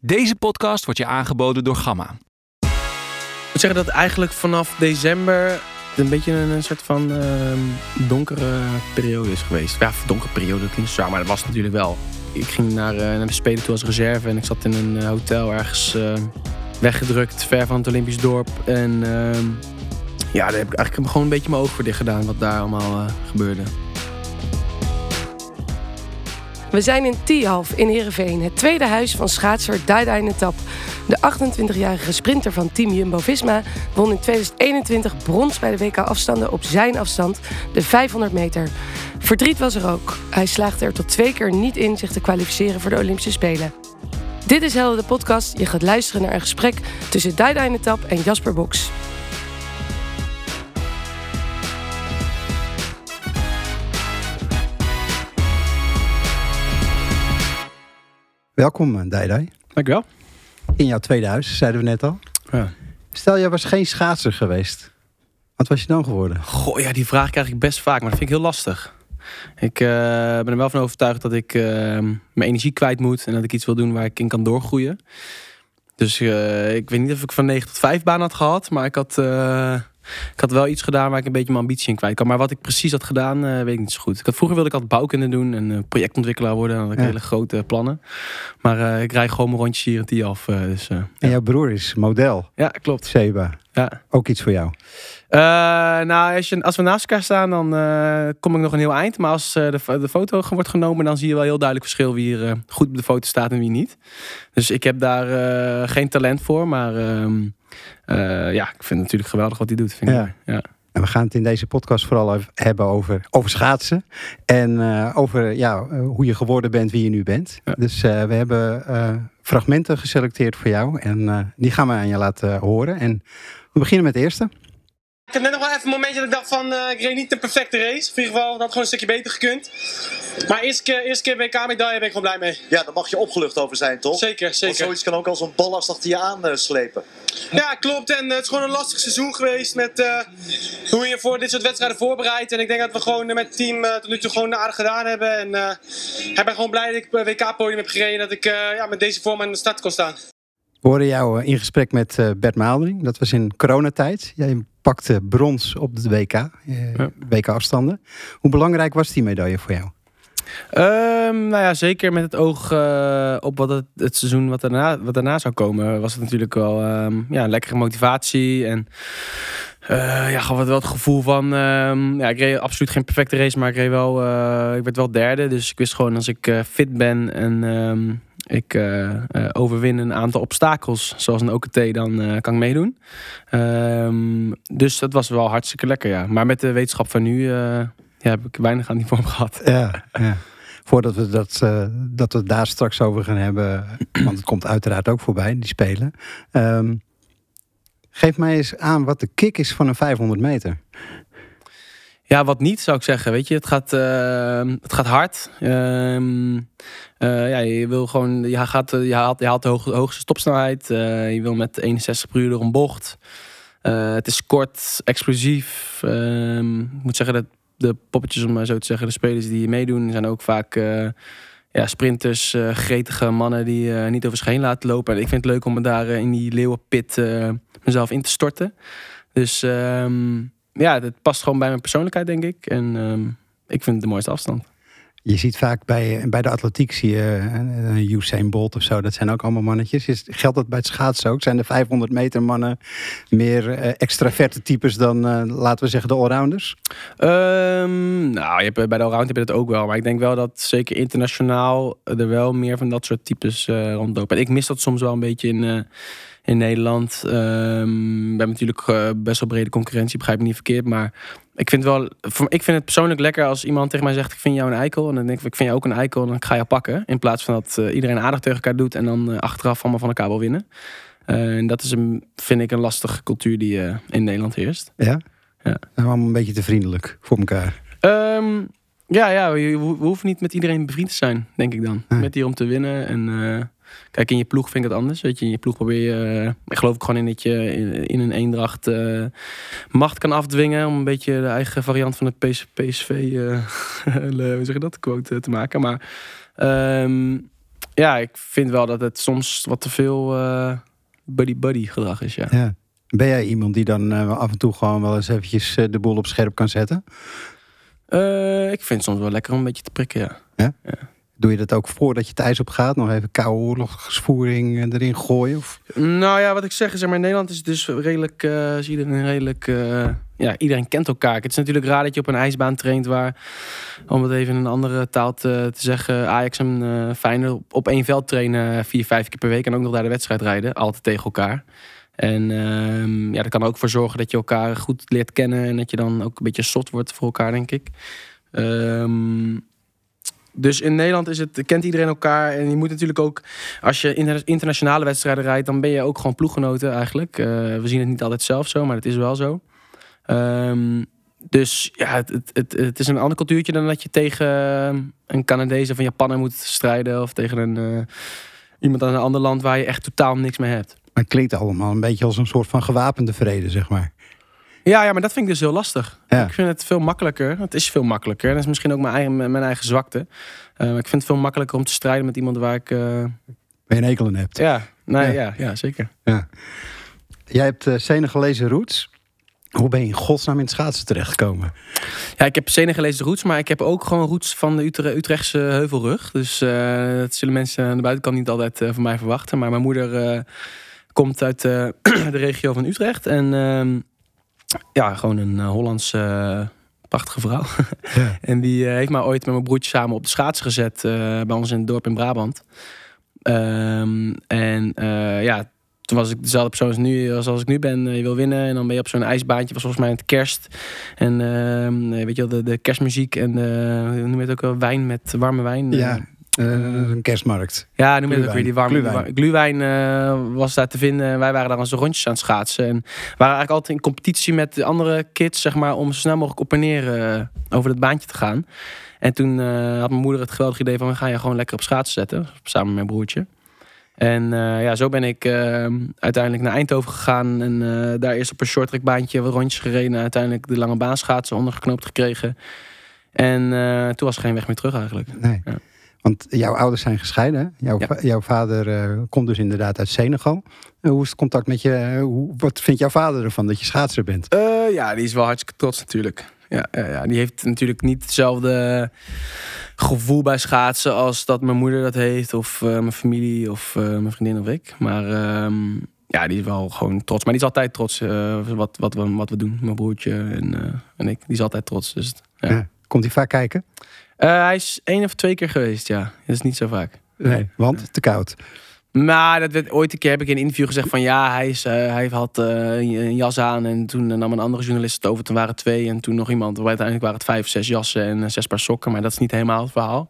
Deze podcast wordt je aangeboden door Gamma. Ik moet zeggen dat eigenlijk vanaf december een beetje een, soort van ehm, donkere periode is geweest. Ja, donkere periode klinkt zwaar, maar dat was natuurlijk wel. Ik ging naar, eh, naar de Spelen toe als reserve en ik zat in een eh, hotel ergens eh, weggedrukt, ver van het Olympisch dorp. En ehm, ja, daar heb ik eigenlijk gewoon een beetje mijn oog voor dicht gedaan wat daar allemaal eh, gebeurde. We zijn in Tialf in Heerenveen, het tweede huis van schaatser Daidai Tap. De 28-jarige sprinter van Team Jumbo-Visma won in 2021 brons bij de WK-afstanden op zijn afstand, de 500 meter. Verdriet was er ook. Hij slaagde er tot twee keer niet in zich te kwalificeren voor de Olympische Spelen. Dit is Helden de podcast. Je gaat luisteren naar een gesprek tussen Daidai Tap en Jasper Boks. Welkom, Daidai. Dankjewel. In jouw tweede huis, zeiden we net al. Ja. Stel, jij was geen schaatser geweest. Wat was je dan geworden? Goh, ja, die vraag krijg ik best vaak, maar dat vind ik heel lastig. Ik eh, ben er wel van overtuigd dat ik eh, mijn energie kwijt moet en dat ik iets wil doen waar ik in kan doorgroeien. Dus eh, ik weet niet of ik van 9 tot 5 baan had gehad, maar ik had, eh, ik had wel iets gedaan waar ik een beetje mijn ambitie in kwijt kan. Maar wat ik precies had gedaan, eh, weet ik niet zo goed. Ik had, vroeger wilde ik altijd bouwkunde doen en eh, projectontwikkelaar worden. Dan had ik Ja. hele grote plannen. Maar eh, ik rij gewoon mijn rondjes hier en die af. dus, En jouw broer is model, ja, klopt. Seba. Ja. Ook iets voor jou. Eh, nou, als, je, als we naast elkaar staan, dan eh, kom ik nog een heel eind. Maar als eh, de, fo- de foto wordt genomen, dan zie je wel heel duidelijk verschil wie er goed op de foto staat en wie niet. Dus ik heb daar geen talent voor. Maar ehm, eh, ja, ik vind het natuurlijk geweldig wat hij doet. Vind ik Ja. En we gaan het in deze podcast vooral hebben over, over schaatsen. En over ja, hoe je geworden bent wie je nu bent. Ja. Dus we hebben fragmenten geselecteerd voor jou. En die gaan we aan je laten horen. En we beginnen met de eerste. Ik heb net nog wel even een momentje dat ik dacht van, eh, ik reed niet de perfecte race. Of in ieder geval, dat had gewoon een stukje beter gekund. Maar eerste keer, eerste keer WK-medaille ben ik gewoon blij mee. Ja, daar mag je opgelucht over zijn, toch? Zeker, Want zeker. zoiets kan ook als een ballast achter je aan eh, slepen. Ja, klopt. En eh, het is gewoon een lastig seizoen geweest met hoe je voor dit soort wedstrijden voorbereidt. En ik denk dat we gewoon met het team tot nu toe gewoon aardig gedaan hebben. En ik ben gewoon blij dat ik WK-podium heb gereden. Dat ik ja, met deze vorm aan de start kon staan. We jou eh, in gesprek met eh, Bert Maaldering. Dat was in coronatijd. Jij pakte brons op de WK, eh, Ja. WK afstanden. Hoe belangrijk was die medaille voor jou? Ehm, nou ja, zeker met het oog op wat het, het seizoen wat daarna, wat daarna zou komen, was het natuurlijk wel ehm, ja, een lekkere motivatie. En eh, ja, gaf het wel het gevoel van. ehm, ja, ik reed absoluut geen perfecte race, maar ik reed wel. ik werd wel derde. Dus ik wist gewoon als ik fit ben en ik eh, overwin een aantal obstakels, zoals een OKT, dan eh, kan ik meedoen. Ehm, dus dat was wel hartstikke lekker, ja. Maar met de wetenschap van nu ja, heb ik weinig aan die vorm gehad. Ja, ja. Voordat we dat, dat we daar straks over gaan hebben, want het komt uiteraard ook voorbij, die spelen. Ehm, geef mij eens aan wat de kick is van een 500 meter. Ja, wat niet zou ik zeggen. Weet je, het gaat, eh, het gaat hard. Ehm, eh, ja, je wil gewoon, je, gaat, je, haalt, je haalt de hoog- hoogste stopsnelheid. Eh, je wil met 61 per uur door een bocht. Eh, het is kort, explosief. Ehm, ik moet zeggen dat de poppetjes, om maar zo te zeggen, de spelers die meedoen, zijn ook vaak eh, ja, sprinters, eh, gretige mannen die eh, niet over zich heen laten lopen. En ik vind het leuk om me daar eh, in die leeuwenpit eh, mezelf in te storten. Dus ehm, ja, dat past gewoon bij mijn persoonlijkheid, denk ik. En ehm, ik vind het de mooiste afstand. Je ziet vaak bij, bij de atletiek zie je een een Usain Bolt of zo. Dat zijn ook allemaal mannetjes. Is, geldt dat bij het schaatsen ook? Zijn de 500 meter mannen meer eh, extraverte types dan, eh, laten we zeggen, de allrounders? Ehm, nou, je hebt, bij de allround heb je dat ook wel. Maar ik denk wel dat zeker internationaal er wel meer van dat soort types eh, rondlopen. En ik mis dat soms wel een beetje in, eh, in Nederland. Ehm, we hebben natuurlijk eh, best wel brede concurrentie, begrijp me niet verkeerd. Maar ik vind, wel, voor, ik vind het persoonlijk lekker als iemand tegen mij zegt... ik vind jou een eikel. En dan denk ik, ik vind jou ook een eikel. En dan ga je jou pakken. In plaats van dat eh, iedereen aardig tegen elkaar doet... en dan eh, achteraf allemaal van elkaar wil winnen. En dat is een, vind ik een lastige cultuur die in Nederland heerst. Ja? Ja. Allemaal een beetje te vriendelijk voor elkaar. Ehm, ja, ja we, we hoeven niet met iedereen bevriend te zijn, denk ik dan. Met hier om te winnen. En kijk, in je ploeg vind ik het anders. Weet je, in je ploeg probeer je, eh, ik geloof ik gewoon in dat je in, in een eendracht eh, macht kan afdwingen. Om een beetje de eigen variant van het PS, PSV, eh, hoe zeg je dat, quote eh, te maken. Maar ehm, ja, ik vind wel dat het soms wat te veel buddy-buddy gedrag is, ja. Ja. Ben jij iemand die dan af en toe gewoon wel eens eventjes de boel op scherp kan zetten? Ik vind het soms wel lekker om een beetje te prikken, ja. Doe je dat ook voordat je het ijs op gaat? Nog even koude oorlogsvoering eh, erin gooien? Of? Nou ja, wat ik zeg, zeg maar, in Nederland is het dus redelijk, eh is iedereen redelijk, eh, ja, iedereen kent elkaar. Het is natuurlijk raar dat je op een ijsbaan traint waar, om het even in een andere taal te, zeggen, Ajax en eh Feyenoord op, één veld trainen vier, vijf keer per week en ook nog naar de wedstrijd rijden, altijd tegen elkaar. En ehm, ja, dat kan er ook voor zorgen dat je elkaar goed leert kennen en dat je dan ook een beetje zot wordt voor elkaar, denk ik. Ehm, dus in Nederland is het, kent iedereen elkaar. En je moet natuurlijk ook, als je inter- internationale wedstrijden rijdt, dan ben je ook gewoon ploeggenoten eigenlijk. Eh, we zien het niet altijd zelf zo, maar het is wel zo. Ehm, dus ja, het, het, het, is een ander cultuurtje dan dat je tegen een Canadees of een Japaner moet strijden. Of tegen een, eh, iemand uit een ander land waar je echt totaal niks mee hebt. Maar het klinkt allemaal een beetje als een soort van gewapende vrede, zeg maar. Ja, ja, maar dat vind ik dus heel lastig. Ja. Ik vind het veel makkelijker. Het is veel makkelijker. En dat is misschien ook mijn eigen, mijn eigen zwakte. Eh, maar ik vind het veel makkelijker om te strijden met iemand waar ik... eh, je een hekel aan hebt. ja, nou, Ja. ja. Ja, zeker. Jij hebt uh, Senegalese roots. Hoe ben je in godsnaam in het schaatsen terechtgekomen? Ja, ik heb Senegalese roots, maar ik heb ook gewoon roots van de Utre- Utrechtse heuvelrug. Dus eh, dat zullen mensen aan de buitenkant niet altijd eh, van mij verwachten. Maar mijn moeder eh, komt uit eh, de regio van Utrecht. En ehm, ja, gewoon een eh, Hollandse eh, prachtige vrouw. Ja. En die eh, heeft mij ooit met mijn broertje samen op de schaats gezet bij ons in het dorp in Brabant. Ehm, en ja, toen was ik dezelfde persoon als, nu, als, als ik nu ben. Je wil winnen en dan ben je op zo'n ijsbaantje. was volgens mij het kerst. En ehm, weet je wel, de, de kerstmuziek en de, hoe noem je het ook wel, wijn met warme wijn. Ja, een kerstmarkt. ja, noem je ook weer. Die warme wa- glühwein eh, was daar te vinden. Wij waren daar onze rondjes aan het schaatsen. En waren eigenlijk altijd in competitie met de andere kids, zeg maar, om zo snel mogelijk op en neer eh, over het baantje te gaan. En toen eh, had mijn moeder het geweldige idee van, we gaan je gewoon lekker op schaatsen zetten. Samen met mijn broertje. En eh, ja, zo ben ik eh, uiteindelijk naar Eindhoven gegaan. En eh, daar eerst op een shorttrackbaantje wat rondjes gereden. En uiteindelijk de lange baan schaatsen ondergeknoopt gekregen. En eh, toen was er geen weg meer terug eigenlijk. Nee. Ja. Want jouw ouders zijn gescheiden. Jouw, Ja. jouw vader eh, komt dus inderdaad uit Senegal. Eh, hoe is het contact met je? eh, hoe, wat vindt jouw vader ervan dat je schaatser bent? Ja, die is wel hartstikke trots natuurlijk. Ja, ja, ja, die heeft natuurlijk niet hetzelfde gevoel bij schaatsen als dat mijn moeder dat heeft, of mijn familie, of mijn vriendin of ik. Maar ehm, ja, die is wel gewoon trots. Maar die is altijd trots wat, wat, we, wat we doen, mijn broertje en, en ik. Die is altijd trots. Dus. Ja. Komt hij vaak kijken? Eh, hij is één of twee keer geweest, ja. Dat is niet zo vaak. Nee. Want te koud. Maar dat werd, ooit een keer heb ik in een interview gezegd van ja, hij, is, eh, hij had eh, een jas aan en toen nam een andere journalist het over. Toen waren het twee en toen nog iemand. Uiteindelijk waren het vijf, zes jassen en zes paar sokken. Maar dat is niet helemaal het verhaal.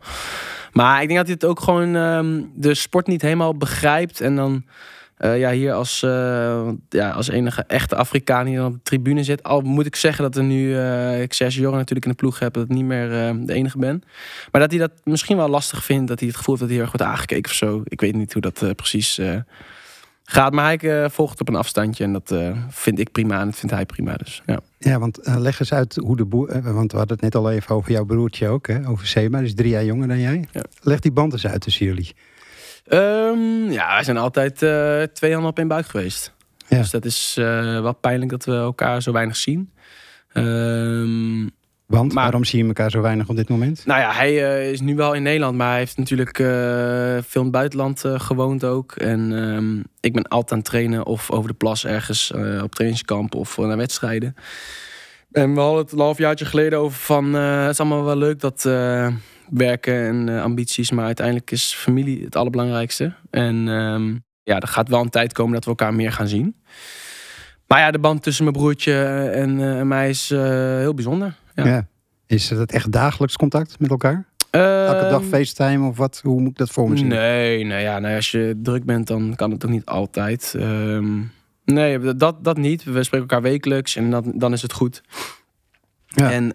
Maar ik denk dat hij het ook gewoon ehm, de sport niet helemaal begrijpt. En dan eh, ja, hier als, eh, ja, als enige echte Afrikaan die dan op de tribune zit. Al moet ik zeggen dat er nu, eh ik Sergio Jorgen natuurlijk in de ploeg heb, dat ik niet meer de enige ben. Maar dat hij dat misschien wel lastig vindt. Dat hij het gevoel heeft dat hij heel erg wordt aangekeken of zo. Ik weet niet hoe dat precies gaat. Maar hij volgt op een afstandje. En dat vind ik prima en dat vindt hij prima. Dus ja. Ja, want leg eens uit hoe de boer. want we hadden het net al even over jouw broertje ook, hè? Over Sema, die is drie jaar jonger dan jij. Ja. Leg die band eens uit tussen jullie. Ehm, ja, wij zijn altijd eh, twee handen op één buik geweest. Ja. Dus dat is eh, wel pijnlijk dat we elkaar zo weinig zien. Ehm, Want Maar- waarom zie je elkaar zo weinig op dit moment? Nou ja, hij eh, is nu wel in Nederland, maar hij heeft natuurlijk veel in het buitenland gewoond ook. En ehm, ik ben altijd aan het trainen of over de plas ergens op trainingskamp of naar wedstrijden. En we hadden het een halfjaartje geleden over van, het is allemaal wel leuk dat werken en eh, ambities, maar uiteindelijk is familie het allerbelangrijkste. En ehm, ja, er gaat wel een tijd komen dat we elkaar meer gaan zien. Maar ja, de band tussen mijn broertje en, eh, en mij is eh, heel bijzonder. Ja. Ja. Is het echt dagelijks contact met elkaar? Elke dag Ehm, FaceTime of wat? Hoe moet ik dat voor me zien? Nee, nou ja, nou, als je druk bent, dan kan het ook niet altijd. Ehm, nee, dat, dat niet. We spreken elkaar wekelijks en dan, dan is het goed. Ja. En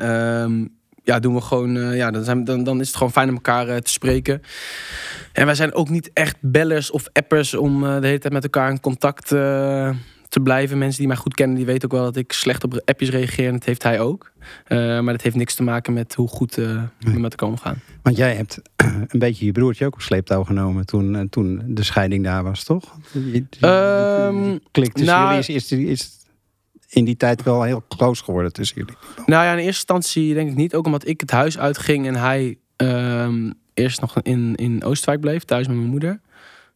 ja, doen we gewoon, eh, ja, dan, zijn, dan, dan is het gewoon fijn om elkaar eh, te spreken. En wij zijn ook niet echt bellers of appers om eh, de hele tijd met elkaar in contact te blijven. Mensen die mij goed kennen, die weten ook wel dat ik slecht op appjes reageer. En dat heeft hij ook. Maar dat heeft niks te maken met hoe goed we met elkaar omgaan. Want jij hebt een beetje je broertje ook op sleeptouw genomen toen, toen de scheiding daar was, toch? Je- je- Ehm, nou- jullie is, is, is in die tijd wel heel close geworden tussen jullie. Nou ja, in eerste instantie denk ik niet. Ook omdat ik het huis uitging en hij ehm, eerst nog in, in Oostwijk bleef, thuis met mijn moeder.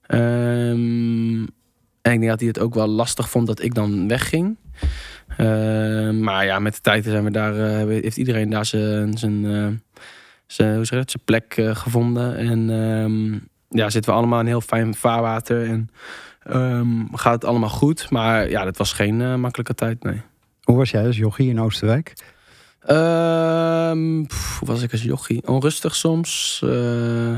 Ehm, en ik denk dat hij het ook wel lastig vond dat ik dan wegging. Ehm, maar ja, met de tijd zijn we daar, eh, heeft iedereen daar zijn, zijn, eh, zijn, hoe zeg dat, zijn plek eh, gevonden. En ja, zitten we allemaal in heel fijn vaarwater. En ehm, gaat het allemaal goed. Maar ja, dat was geen eh, makkelijke tijd, nee. Hoe was jij als jochie in Oosterwijk? Ehm, pff, hoe was ik als jochie? Onrustig soms. eh,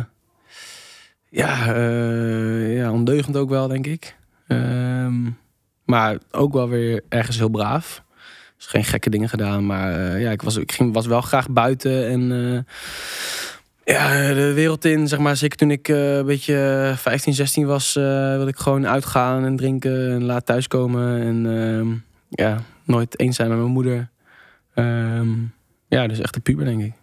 ja, eh, ja, ondeugend ook wel, denk ik. Ehm, maar ook wel weer ergens heel braaf. Dus geen gekke dingen gedaan. Maar ja, ik, was, ik ging, was wel graag buiten. En ja, de wereld in, zeg maar. Zeker toen ik eh, een beetje 15, 16 was, eh, wilde ik gewoon uitgaan en drinken en laat thuiskomen. En ehm, ja, nooit eens zijn met mijn moeder. Ehm, ja, dus echt de puber, denk ik.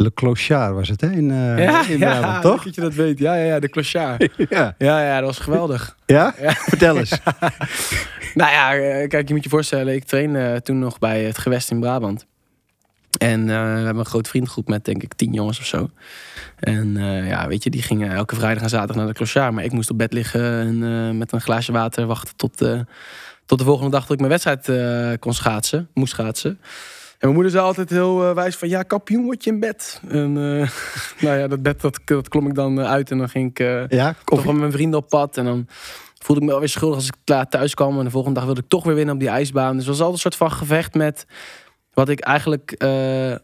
Le Clochard was het, hè? In, eh in Brabant, toch? dat je dat weet. Ja, ja, ja de clochard. Ja. ja, ja, dat was geweldig. ja? Ja. Vertel eens. Nou ja, eh, kijk, je moet je voorstellen, ik trainde toen nog bij het gewest in Brabant. En eh, we hebben een grote vriendgroep met, denk ik, tien jongens of zo. En eh, ja, weet je, die gingen elke vrijdag en zaterdag naar de clochard. Maar ik moest op bed liggen en eh, met een glaasje water wachten tot, tot de volgende dag dat ik mijn wedstrijd kon schaatsen, moest schaatsen. En mijn moeder zei altijd heel wijs van, ja, kampioen word je in bed. En nou ja, dat bed, dat, dat klom ik dan uit en dan ging ik... Ja? toch Of, met mijn vrienden op pad. En dan voelde ik me wel weer schuldig als ik thuis kwam. En de volgende dag wilde ik toch weer winnen op die ijsbaan. Dus het was altijd een soort van gevecht met wat ik eigenlijk eh, eh,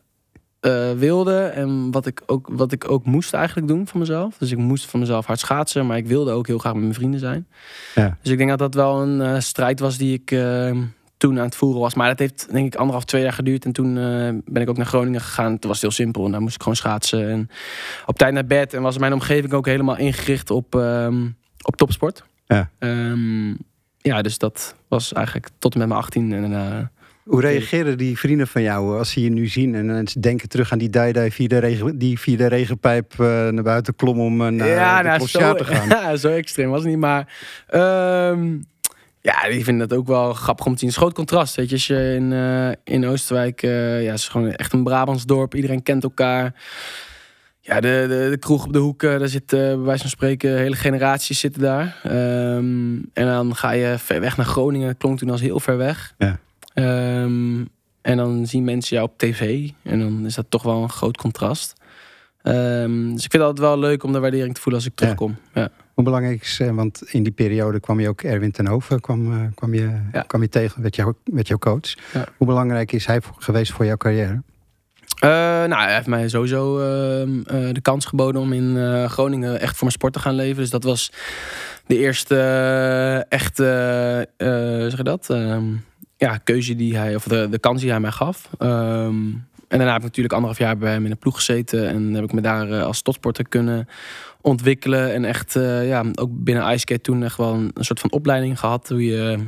wilde. En wat ik, ook, wat ik ook moest eigenlijk doen van mezelf. Dus ik moest van mezelf hard schaatsen. Maar ik wilde ook heel graag met mijn vrienden zijn. Ja. Dus ik denk dat dat wel een eh, strijd was die ik... toen aan het voeren was. Maar dat heeft denk ik anderhalf, twee jaar geduurd. En toen ben ik ook naar Groningen gegaan. Toen was het heel simpel. En daar moest ik gewoon schaatsen. En op tijd naar bed. En was mijn omgeving ook helemaal ingericht op, ehm, op topsport. Ja. Ehm, ja, dus dat was eigenlijk tot en met mijn 18. En daarna... hoe reageren die vrienden van jou als ze je nu zien en, denken terug aan die Dai via de, regen, die via de regenpijp eh, naar buiten klom om eh, naar de nou, te gaan? Ja, zo extreem was het niet. Maar ehm, ja, die vinden dat ook wel grappig om te zien. Het is groot contrast. Weet je, als je in, eh, in Oosterwijk, eh, ja, het is gewoon echt een Brabants dorp. Iedereen kent elkaar. Ja, de, de, de kroeg op de hoek, eh, daar zitten bij wijze van spreken hele generaties zitten daar. Ehm, en dan ga je ver weg naar Groningen. Dat klonk toen als heel ver weg. Ja. Ehm, en dan zien mensen jou op tv. En dan is dat toch wel een groot contrast. Ehm, dus ik vind het altijd wel leuk om de waardering te voelen als ik terugkom. Ja. Hoe belangrijk is, eh, want in die periode kwam je ook Erwin ten Hoven kwam, eh, kwam je, Ja. kwam je tegen, jou, werd jouw coach. Ja. Hoe belangrijk is hij geweest voor jouw carrière? Eh, nou, hij heeft mij sowieso ehm, eh, de kans geboden om in Groningen echt voor mijn sport te gaan leven. Dus dat was de eerste echte, eh, zeg je dat? Ja, keuze die hij, of de, de kans die hij mij gaf. Ehm, en daarna heb ik natuurlijk anderhalf jaar bij hem in de ploeg gezeten. En heb ik me daar eh, als topsporter kunnen ontwikkelen. En echt, eh, ja, ook binnen iSkate toen echt wel een, soort van opleiding gehad. Hoe je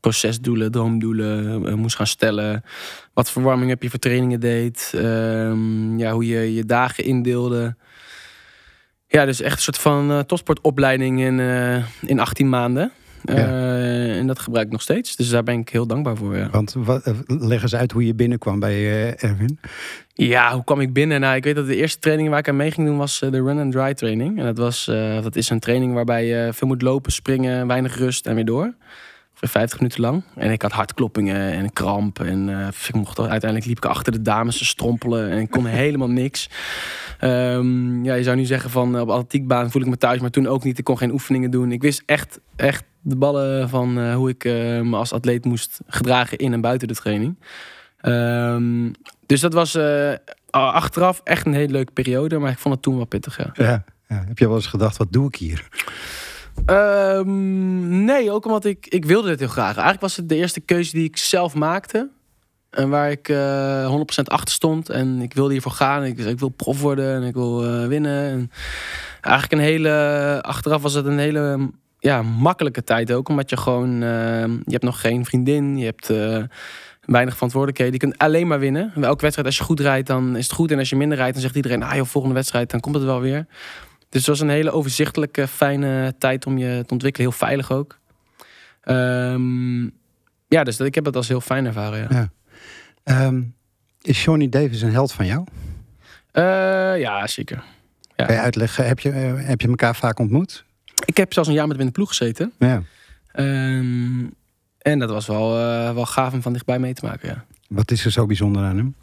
procesdoelen, droomdoelen eh, moest gaan stellen. Wat verwarming heb je voor trainingen deed. Ehm, ja, hoe je je dagen indeelde. Ja, dus echt een soort van topsportopleiding in, in 18 maanden. Eh, en dat gebruik ik nog steeds. Dus daar ben ik heel dankbaar voor. Ja. Want wat, eh, leg eens uit hoe je binnenkwam bij eh, Erwin. Ja, hoe kwam ik binnen? Nou, ik weet dat de eerste training waar ik aan mee ging doen was de run and dry training. En dat, was, dat is een training waarbij je veel moet lopen, springen, weinig rust en weer door. Ongeveer 50 minuten lang. En ik had hartkloppingen en kramp. En eh, ik mocht, uiteindelijk liep ik achter de dames te strompelen. En ik kon helemaal niks. Ehm, ja, je zou nu zeggen van op atletiekbaan voel ik me thuis. Maar toen ook niet. Ik kon geen oefeningen doen. Ik wist echt, echt de ballen van eh, hoe ik eh, me als atleet moest gedragen in en buiten de training. Ehm, dus dat was eh, achteraf echt een hele leuke periode. Maar ik vond het toen wel pittig, ja. Ja. Ja. Heb je wel eens gedacht, wat doe ik hier? Ehm, nee, ook omdat ik, ik wilde dit heel graag. Eigenlijk was het de eerste keuze die ik zelf maakte. En waar ik eh 100% achter stond. En ik wilde hiervoor gaan. Ik, ik wil prof worden en ik wil eh, winnen. En eigenlijk een hele... Achteraf was het een hele ja, makkelijke tijd ook. Omdat je gewoon, eh, je hebt nog geen vriendin, je hebt eh, weinig verantwoordelijkheden. Je kunt alleen maar winnen. Elke wedstrijd, als je goed rijdt, dan is het goed. En als je minder rijdt, dan zegt iedereen, ah joh, volgende wedstrijd, dan komt het wel weer. Dus het was een hele overzichtelijke, fijne tijd om je te ontwikkelen. Heel veilig ook. Ehm, ja, dus dat, ik heb het als heel fijn ervaren, ja. Ja. Ehm, is Johnny Davis een held van jou? Eh, ja, zeker. Ja. Kan je uitleggen, heb je, eh, heb je elkaar vaak ontmoet? Ik heb zelfs een jaar met hem in de ploeg gezeten. Ja. Ehm, en dat was wel, eh, wel gaaf om van dichtbij mee te maken, ja. Wat is er zo bijzonder aan hem?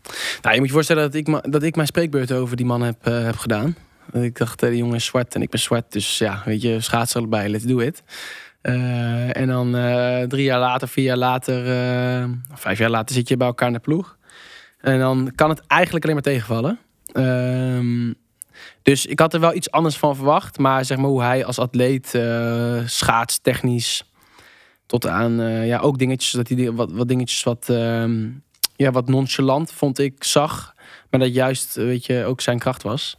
Nou, je moet je voorstellen dat ik, dat ik mijn spreekbeurt over die man heb, heb gedaan. Ik dacht, eh, die jongen is zwart en ik ben zwart. Dus ja, weet je, schaatsen allebei, let's do it. Eh, en dan eh, drie jaar later, vier jaar later, vijf jaar later zit je bij elkaar in de ploeg. En dan kan het eigenlijk alleen maar tegenvallen. Ehm, dus ik had er wel iets anders van verwacht. Maar zeg maar hoe hij als atleet schaatstechnisch tot aan ja, ook dingetjes dat hij wat, wat dingetjes wat, ehm, ja, wat nonchalant vond ik zag. Maar dat juist weet je, ook zijn kracht was.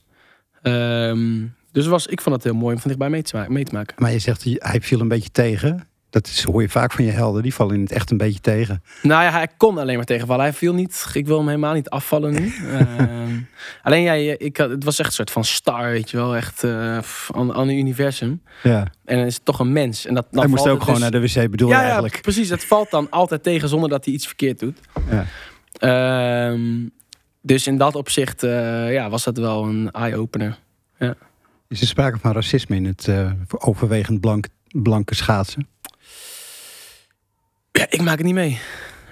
Ehm, dus was, ik vond het heel mooi om van dichtbij mee te, ma- mee te maken. Maar je zegt, hij viel een beetje tegen. Dat is, hoor je vaak van je helden. Die vallen in het echt een beetje tegen. Nou ja, hij kon alleen maar tegenvallen. Hij viel niet. Ik wil hem helemaal niet afvallen nu. Ehm, alleen ja, je- ik, het was echt een soort van star, weet je wel. Echt eh, aan, aan het universum. Ja. En dan is het toch een mens. En dat, dan hij moest ook gewoon dus- naar de wc bedoel je ja, ja, eigenlijk. precies. Het valt dan altijd tegen zonder dat hij iets verkeerd doet. Ja. Ehm, dus in dat opzicht eh, ja, was dat wel een eye-opener. Is er sprake van racisme in het eh, overwegend blank, blanke schaatsen? Ja, ik maak het niet mee.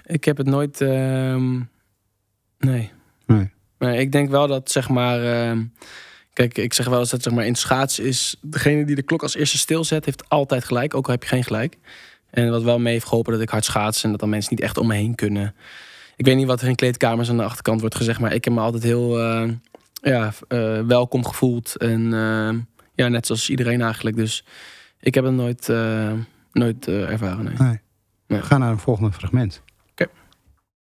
Ik heb het nooit. ehm, nee. Nee. Maar ik denk wel dat, zeg maar. ehm, kijk, ik zeg wel eens dat zeg maar, in schaatsen is. degene die de klok als eerste stilzet, heeft altijd gelijk. Ook al heb je geen gelijk. En wat wel mee heeft geholpen dat ik hard schaats en dat dan mensen niet echt om me heen kunnen. Ik weet niet wat er in kleedkamers aan de achterkant wordt gezegd, maar ik heb me altijd heel eh, ja, eh, welkom gevoeld. En ehm, ja, net zoals iedereen eigenlijk. Dus ik heb het nooit, eh, nooit eh, ervaren. Nee. Nee. Nee. We gaan naar een volgende fragment.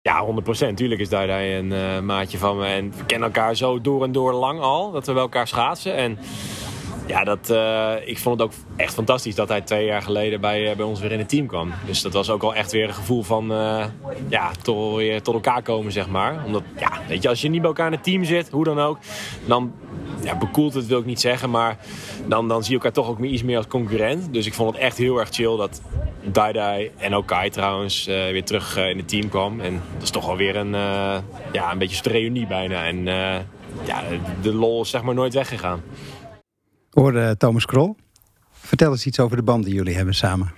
Ja, 100%. Tuurlijk is Daidai een eh, maatje van me. En we kennen elkaar zo door en door lang al. Dat we bij elkaar schaatsen. En ja, dat, eh, ik vond het ook echt fantastisch dat hij twee jaar geleden bij, eh, bij ons weer in het team kwam. Dus dat was ook al echt weer een gevoel van eh, ja, toch weer tot elkaar komen, zeg maar. Omdat, ja, weet je, als je niet bij elkaar in het team zit, hoe dan ook, dan ja, bekoelt het wil ik niet zeggen, maar dan, dan zie je elkaar toch ook iets meer als concurrent. Dus ik vond het echt heel erg chill dat Daidai en ook Kai trouwens weer terug in het team kwam. En dat is toch wel weer een, ja, een beetje een reunie bijna. En ja, de lol is zeg maar nooit weggegaan. Eh, Thomas Krol. Vertel eens iets over de band die jullie hebben samen.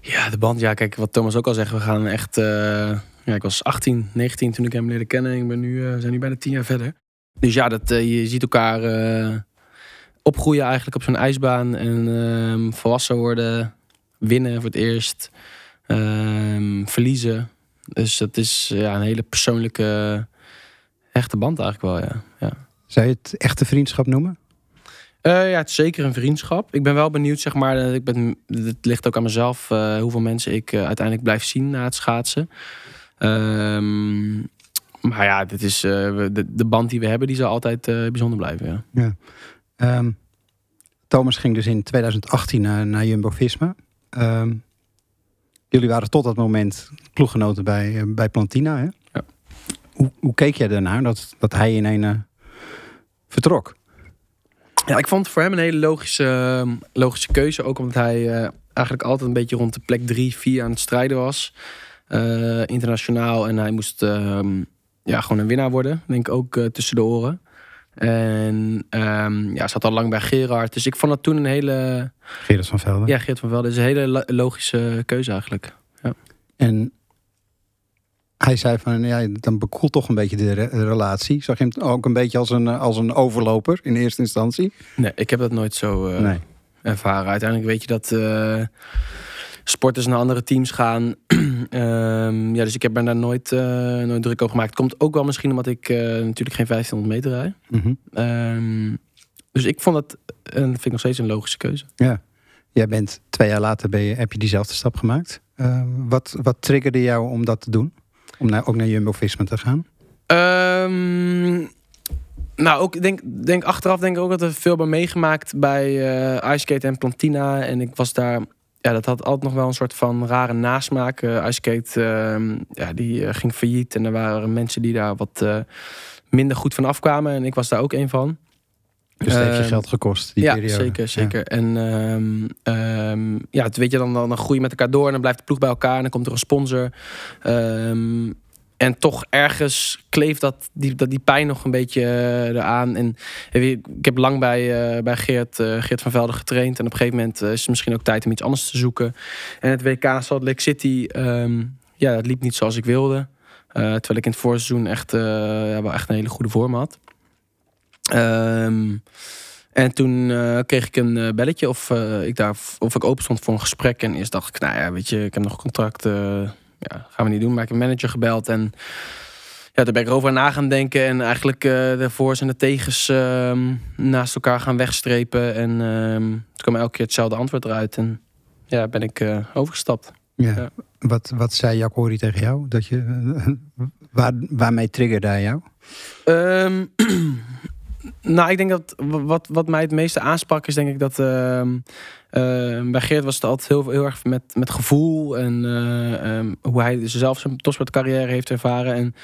Ja, de band. Ja, kijk, wat Thomas ook al zegt. We gaan echt... eh, ja, ik was 18, 19 toen ik hem leerde kennen. Ik ben nu, we zijn nu bijna 10 jaar verder. Dus ja, dat, eh, je ziet elkaar opgroeien eigenlijk op zo'n ijsbaan. En ehm, volwassen worden. Winnen voor het eerst. ehm, verliezen. Dus dat is ja, een hele persoonlijke, echte band eigenlijk wel, ja. ja. Zou je het echte vriendschap noemen? Eh, ja, het is zeker een vriendschap. Ik ben wel benieuwd, zeg maar. eh, Ik ben, het ligt ook aan mezelf eh, hoeveel mensen ik uiteindelijk blijf zien na het schaatsen. Ehm, maar ja, dit is, de, de band die we hebben, die zal altijd bijzonder blijven. Ja. Ehm, Thomas ging dus in 2018 naar, naar Jumbo-Visma. Ehm, jullie waren tot dat moment ploeggenoten bij, bij Plantina. Hè? Ja. Hoe, hoe keek jij daarnaar dat, dat hij in een vertrok? Ja, ik vond het voor hem een hele logische, ehm, logische keuze. Ook omdat hij eh, eigenlijk altijd een beetje rond de plek 3, 4 aan het strijden was. Eh, internationaal. En hij moest ehm, ja, gewoon een winnaar worden. Denk ik ook eh, tussen de oren. En ehm, ja, zat al lang bij Gerard. Dus ik vond dat toen een hele... Gerard van Velden. Ja, Geert van Velde is een hele lo- logische keuze eigenlijk. En hij zei van, ja, dan bekoelt toch een beetje de re- relatie. Zag je hem ook een beetje als een, eh, als een overloper in eerste instantie? Nee, ik heb dat nooit zo eh, Nee. ervaren. Uiteindelijk weet je dat eh, sporters naar andere teams gaan. Ehm, ja, dus ik heb me daar nooit, nooit druk over gemaakt. Komt ook wel misschien omdat ik natuurlijk geen 1500 meter rijd. Mhm. Ehm, dus ik vond dat, en dat vind ik nog steeds een logische keuze. Jij bent twee jaar later ben je, heb je diezelfde stap gemaakt. Eh, wat, wat triggerde jou om dat te doen? Om naar, ook naar Jumbo-Visma te gaan? Ehm, Nou, ook denk, denk achteraf denk ik ook dat er veel bij meegemaakt bij uh, Iceskate en Plantina. En ik was daar, ja, dat had altijd nog wel een soort van rare nasmaak. Uh, Iceskate, uh, ja, die ging failliet en er waren mensen die daar wat minder goed van afkwamen. En ik was daar ook een van. Dus dat heeft je ehm, geld gekost, die ja, periode. Zeker, zeker. En um, um, ja, weet je, dan, dan, dan groei je met elkaar door en dan blijft de ploeg bij elkaar en dan komt er een sponsor. en toch ergens kleeft dat, die, dat, die pijn nog een beetje uh, eraan. En ik heb lang bij, uh, bij Geert, uh, Geert van Velden getraind. En op een gegeven moment is het misschien ook tijd om iets anders te zoeken. En het WK Salt Lake City, ja, dat liep niet zoals ik wilde. terwijl ik in het voorseizoen echt, ja, wel echt een hele goede vorm had. Um, en toen uh, kreeg ik een uh, belletje of, uh, ik daar, of ik open stond voor een gesprek. En eerst dacht ik, nou ja, weet je, ik heb nog contract. ja, gaan we niet doen. Maar ik heb een manager gebeld. En ja, daar ben ik erover na gaan denken. En eigenlijk de voor's en de tegens ehm, naast elkaar gaan wegstrepen. En um, toen kwam elke keer hetzelfde antwoord eruit. En ja, ben ik overgestapt. Ja. ja. Wat, wat zei Jacori tegen jou? Dat je, waar, waarmee triggerde hij jou? Um, Nou, ik denk dat wat, wat mij het meeste aansprak is denk ik dat uh, uh, bij Geert was het altijd heel, heel erg met, met gevoel en uh, um, hoe hij zelf zijn topsportcarrière heeft ervaren. En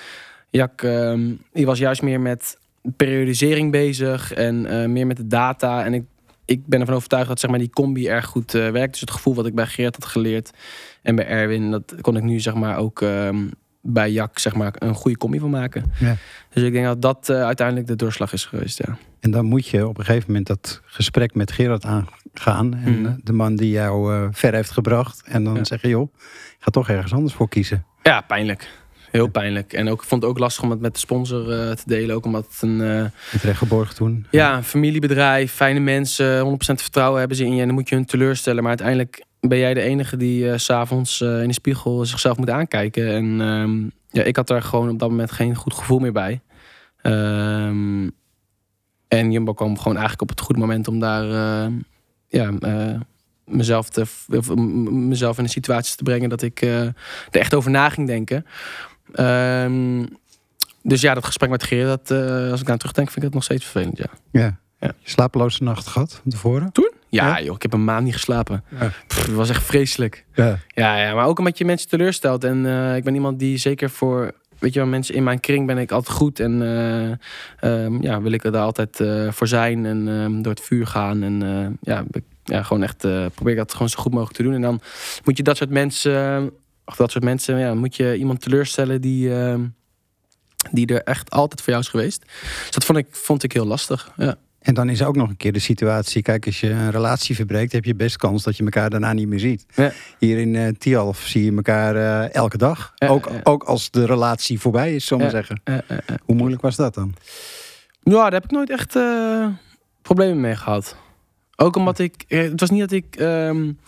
Jack, ehm, die was juist meer met periodisering bezig en eh, meer met de data. En ik, ik ben ervan overtuigd dat zeg maar, die combi erg goed uh, werkt. Dus het gevoel wat ik bij Geert had geleerd en bij Erwin, dat kon ik nu zeg maar ook bij Jak zeg maar, een goede combi van maken. Ja. Dus ik denk dat dat uh, uiteindelijk de doorslag is geweest. Ja. En dan moet je op een gegeven moment dat gesprek met Gerard aangaan. En mm. de man die jou uh, ver heeft gebracht. En dan ja. zeggen, joh, ga toch ergens anders voor kiezen. Ja, pijnlijk. Heel pijnlijk. En ook, ik vond het ook lastig om het met de sponsor te delen. Ook omdat het een... Uh, het toen. Ja, een familiebedrijf, fijne mensen, 100% vertrouwen hebben ze in je. En dan moet je hun teleurstellen. Maar uiteindelijk ben jij de enige die uh, s'avonds uh, in de spiegel zichzelf moet aankijken. En um, ja, ik had daar gewoon op dat moment geen goed gevoel meer bij. Um, en Jumbo kwam gewoon eigenlijk op het goede moment om daar uh, ja, mezelf, te, mezelf in een situatie te brengen dat ik er echt over na ging denken. Um, dus ja, dat gesprek met Geer, dat, als ik daar terugdenk, vind ik het nog steeds vervelend. Ja. ja. ja. Slapeloze nacht gehad van tevoren? Toen? Ja, joh, ik heb een maand niet geslapen. Ja. het was echt vreselijk. Ja. ja. Ja, maar ook omdat je mensen teleurstelt. En uh, ik ben iemand die zeker voor, weet je wel, mensen in mijn kring ben ik altijd goed. En uh, um, ja, wil ik er altijd uh, voor zijn en um, door het vuur gaan. En ja, ja, gewoon echt probeer ik dat gewoon zo goed mogelijk te doen. En dan moet je dat soort mensen, of dat soort mensen, ja, moet je iemand teleurstellen die ehm, die er echt altijd voor jou is geweest. Dus dat vond ik, vond ik heel lastig. Ja. En dan is ook nog een keer de situatie, kijk, als je een relatie verbreekt, heb je best kans dat je elkaar daarna niet meer ziet. Ja. Hier in uh, Tialf zie je elkaar uh, elke dag. Ja, ook, ook als de relatie voorbij is, zullen we zeggen. Hoe moeilijk was dat dan? Ja, daar heb ik nooit echt uh, problemen mee gehad. Ook omdat ik, het was niet dat ik um,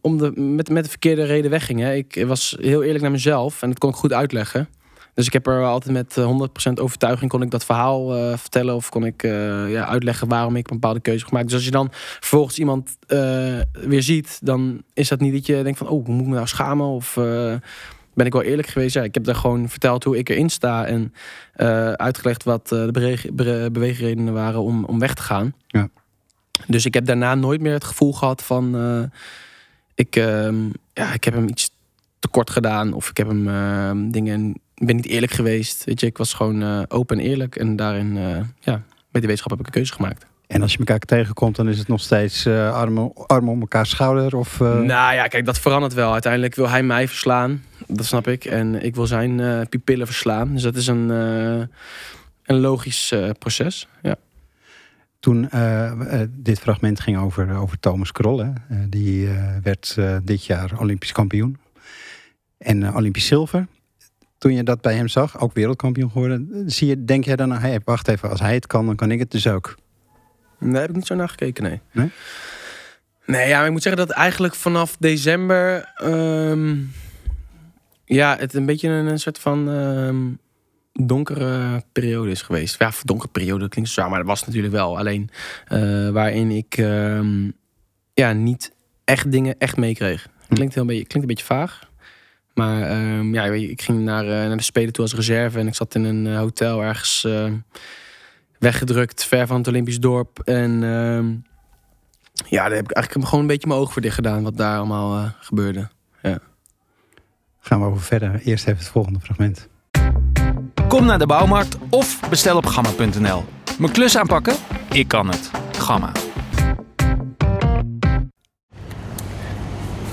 om de, met, met de verkeerde reden wegging. Hè. Ik was heel eerlijk naar mezelf en dat kon ik goed uitleggen. Dus ik heb er altijd met 100% eh, overtuiging kon ik dat verhaal uh, vertellen of kon ik uh, ja, uitleggen waarom ik een bepaalde keuze heb gemaakt. Dus als je dan vervolgens iemand uh, weer ziet, dan is dat niet dat je denkt van oh, moet ik me nou schamen of ben ik wel eerlijk geweest. Ja, ik heb daar gewoon verteld hoe ik erin sta en uitgelegd wat de beweegredenen waren om, om weg te gaan. Ja. Dus ik heb daarna nooit meer het gevoel gehad van ik, ehm, ja, ik heb hem iets tekort gedaan of ik heb hem ehm, dingen ben niet eerlijk geweest. Weet je, ik was gewoon uh, open en eerlijk. En daarin, uh, ja, met die wetenschap heb ik een keuze gemaakt. En als je elkaar tegenkomt, dan is het nog steeds uh, armen, armen om elkaar schouder? Of, Nou ja, kijk, dat verandert wel. Uiteindelijk wil hij mij verslaan. Dat snap ik. En ik wil zijn pupillen verslaan. Dus dat is een, een logisch proces. Ja. Toen dit fragment ging over, over Thomas Krol. Hè? die werd dit jaar Olympisch kampioen. En Olympisch zilver toen je dat bij hem zag, ook wereldkampioen geworden, zie je, denk jij dan, hey, wacht even, als hij het kan, dan kan ik het dus ook? Nee, heb ik niet zo naar gekeken, nee. Nee? Nee, ja, ik moet zeggen dat eigenlijk vanaf december, um, ja, het een beetje een, een soort van um, donkere periode is geweest. Ja, donkere periode klinkt zo, maar dat was natuurlijk wel. Alleen uh, waarin ik um, ja, niet echt dingen echt meekreeg. Klinkt, heel een beetje, klinkt een beetje vaag. Maar um, ja, ik ging naar, uh, naar de Spelen toe als reserve. En ik zat in een uh, hotel ergens uh, weggedrukt, ver van het Olympisch dorp. En ehm, ja, daar heb ik eigenlijk gewoon een beetje mijn oog voor dicht gedaan wat daar allemaal eh, gebeurde. Gaan we over verder. Eerst even het volgende fragment. Kom naar de bouwmarkt of bestel op gamma.nl. Mijn klus aanpakken? Ik kan het. Gamma.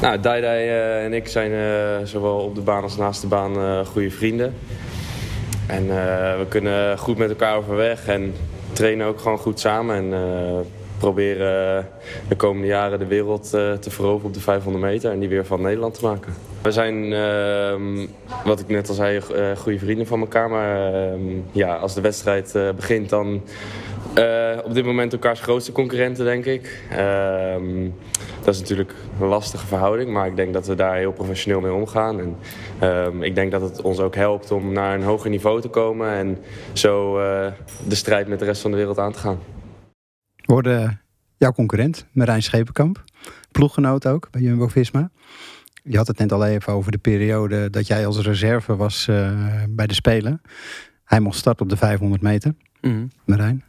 Nou, Daidai eh, en ik zijn eh, zowel op de baan als naast de baan eh, goede vrienden. En we kunnen goed met elkaar overweg en trainen ook gewoon goed samen. En proberen de komende jaren de wereld te veroveren op de 500 meter en die weer van Nederland te maken. We zijn, ehm, wat ik net al zei, goede vrienden van elkaar. Maar ehm, ja, als de wedstrijd begint, dan eh, op dit moment elkaars grootste concurrenten, denk ik. Ehm, dat is natuurlijk een lastige verhouding, maar ik denk dat we daar heel professioneel mee omgaan. En ehm, ik denk dat het ons ook helpt om naar een hoger niveau te komen en zo eh, de strijd met de rest van de wereld aan te gaan. We hoorden jouw concurrent, Marijn Schepenkamp. Ploeggenoot ook bij Jumbo-Visma. Je had het net al even over de periode dat jij als reserve was eh, bij de Spelen. Hij mocht starten op de 500 meter, Mhm. Marijn.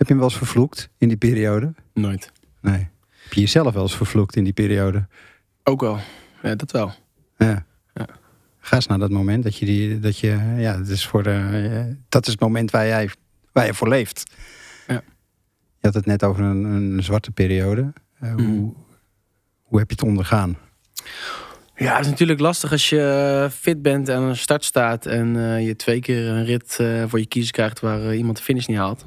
Heb je hem wel eens vervloekt in die periode? Nooit. Nee. Heb je jezelf wel eens vervloekt in die periode? Ook wel. Ja, dat wel. Ja. Ja. Ga eens naar dat moment dat je die, dat je, ja, dat is voor de, dat is het moment waar jij, waar je voor leeft. Ja. Je had het net over een, een zwarte periode. Eh, Mhm. hoe, hoe heb je het ondergaan? Ja, het is natuurlijk lastig als je fit bent en aan een start staat en eh, je twee keer een rit eh, voor je kiezen krijgt waar eh, iemand de finish niet haalt.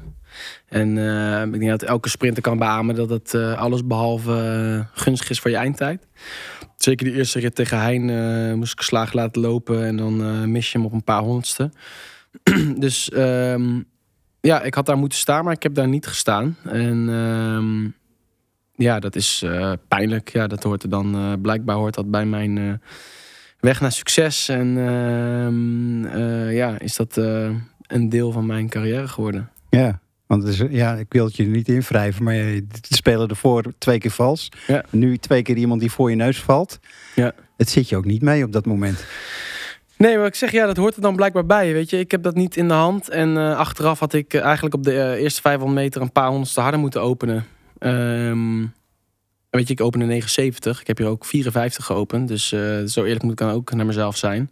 En eh, ik denk dat elke sprinter kan beamen dat het eh, alles behalve eh, gunstig is voor je eindtijd. Zeker die eerste rit tegen Hein eh, moest ik geslagen laten lopen en dan eh, mis je hem op een paar honderdste. dus ehm, ja, ik had daar moeten staan, maar ik heb daar niet gestaan. En ehm, ja, dat is eh, pijnlijk. Ja, dat hoort er dan eh, blijkbaar hoort dat bij mijn eh, weg naar succes. En ehm, eh, ja, is dat een deel van mijn carrière geworden. Ja, want het is, ja, ik wil het je niet invrijven, maar je spelen ervoor twee keer vals. Ja. Nu twee keer iemand die voor je neus valt. Ja. Het zit je ook niet mee op dat moment. Nee, maar ik zeg ja, dat hoort er dan blijkbaar bij. Weet je, ik heb dat niet in de hand. En achteraf had ik eigenlijk op de eerste 500 meter een paar honderdste harder moeten openen. Ehm, weet je, ik opende 79. Ik heb hier ook 54 geopend. Dus eh, zo eerlijk moet ik dan ook naar mezelf zijn.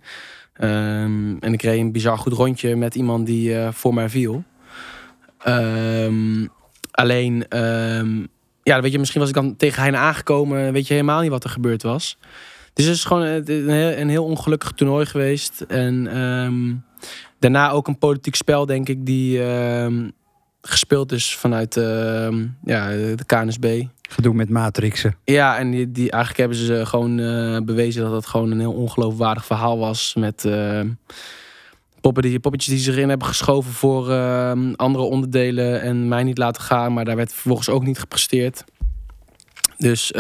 Ehm, en ik reed een bizar goed rondje met iemand die eh, voor mij viel. Ehm, alleen, ja, weet je, misschien was ik dan tegen Heine aangekomen. Weet je helemaal niet wat er gebeurd was. Dus het is gewoon een een heel, een heel ongelukkig toernooi geweest. En daarna ook een politiek spel, denk ik, die gespeeld is vanuit ehm, ja, de KNSB. Gedoe met matrixen. Ja, en die, die, eigenlijk hebben ze gewoon eh, bewezen dat het gewoon een heel ongeloofwaardig verhaal was. Met ehm, poppen die, poppetjes die zich erin hebben geschoven voor ehm, andere onderdelen en mij niet laten gaan. Maar daar werd vervolgens ook niet gepresteerd. Dus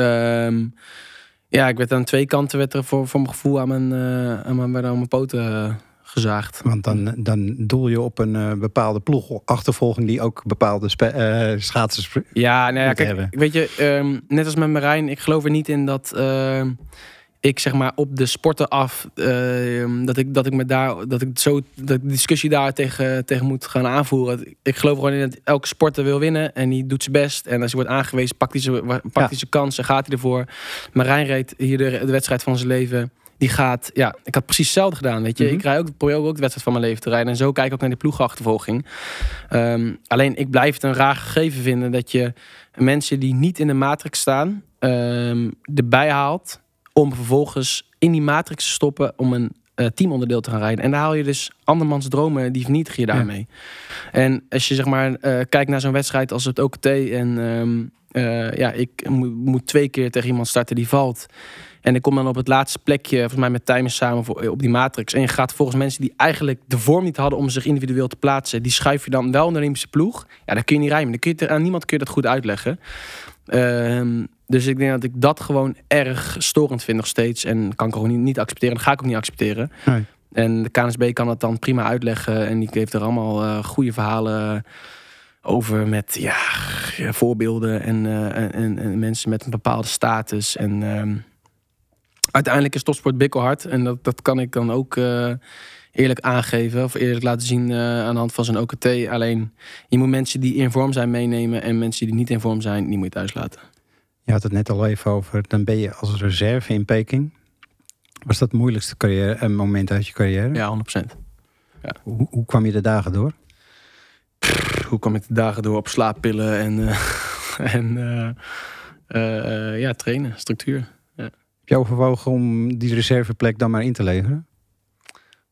ja, ik werd aan twee kanten werd er voor, voor mijn gevoel aan mijn, eh, aan mijn, aan mijn poten eh, gezaagd. Want dan, dan doel je op een eh, bepaalde ploegachtervolging die ook bepaalde eh, schaatsers... Ja, nou ja, kijk, hebben. weet je, ehm, net als met Marijn, ik geloof er niet in dat ehm, ik zeg maar op de sporten af, ehm, dat ik dat ik me daar, dat ik zo, dat ik discussie daar tegen, tegen moet gaan aanvoeren. Ik geloof gewoon in dat elke sporter wil winnen en die doet zijn best. En als hij wordt aangewezen, pakt hij zijn, pakt Ja. hij zijn kans en gaat hij ervoor. Marijn reed hier de, de wedstrijd van zijn leven. Die gaat, ja, ik had precies hetzelfde gedaan, weet je. Mhm. Ik rij ook, probeer ook de wedstrijd van mijn leven te rijden. En zo kijk ik ook naar die ploegachtervolging. Ehm, alleen, ik blijf het een raar gegeven vinden dat je mensen die niet in de matrix staan, ehm, erbij haalt om vervolgens in die matrix te stoppen om een eh, teamonderdeel te gaan rijden. En daar haal je dus andermans dromen, die vernietig je daarmee. En als je zeg maar eh, kijkt naar zo'n wedstrijd als het OKT en ehm, eh, ja, ik moet, moet twee keer tegen iemand starten die valt. En ik kom dan op het laatste plekje, volgens mij met Tijmen samen voor, op die matrix. En je gaat volgens mensen die eigenlijk de vorm niet hadden om zich individueel te plaatsen, die schuif je dan wel naar de Olympische ploeg. Ja, dan kun je niet rijmen. Dan kun je aan niemand kun je dat goed uitleggen. Ehm, dus ik denk dat ik dat gewoon erg storend vind nog steeds. En kan ik gewoon niet, niet accepteren. Dat ga ik ook niet accepteren. Nee. En de KNSB kan dat dan prima uitleggen. En die heeft er allemaal eh, goede verhalen over met ja, voorbeelden en, eh, en, en, en mensen met een bepaalde status. En ehm, uiteindelijk is topsport bikkelhard. En dat, dat kan ik dan ook eh, eerlijk aangeven of eerlijk laten zien eh, aan de hand van zijn OKT. Alleen je moet mensen die in vorm zijn meenemen en mensen die niet in vorm zijn, die moet je thuis laten. Je had het net al even over, dan ben je als reserve in Peking. Was dat het moeilijkste carrière, een moment uit je carrière? Ja, 100%. Hoe, hoe kwam je de dagen door? Hoe kwam ik de dagen door op slaappillen en, eh, en eh, eh, eh, ja, trainen, structuur. Je overwogen om die reserveplek dan maar in te leveren?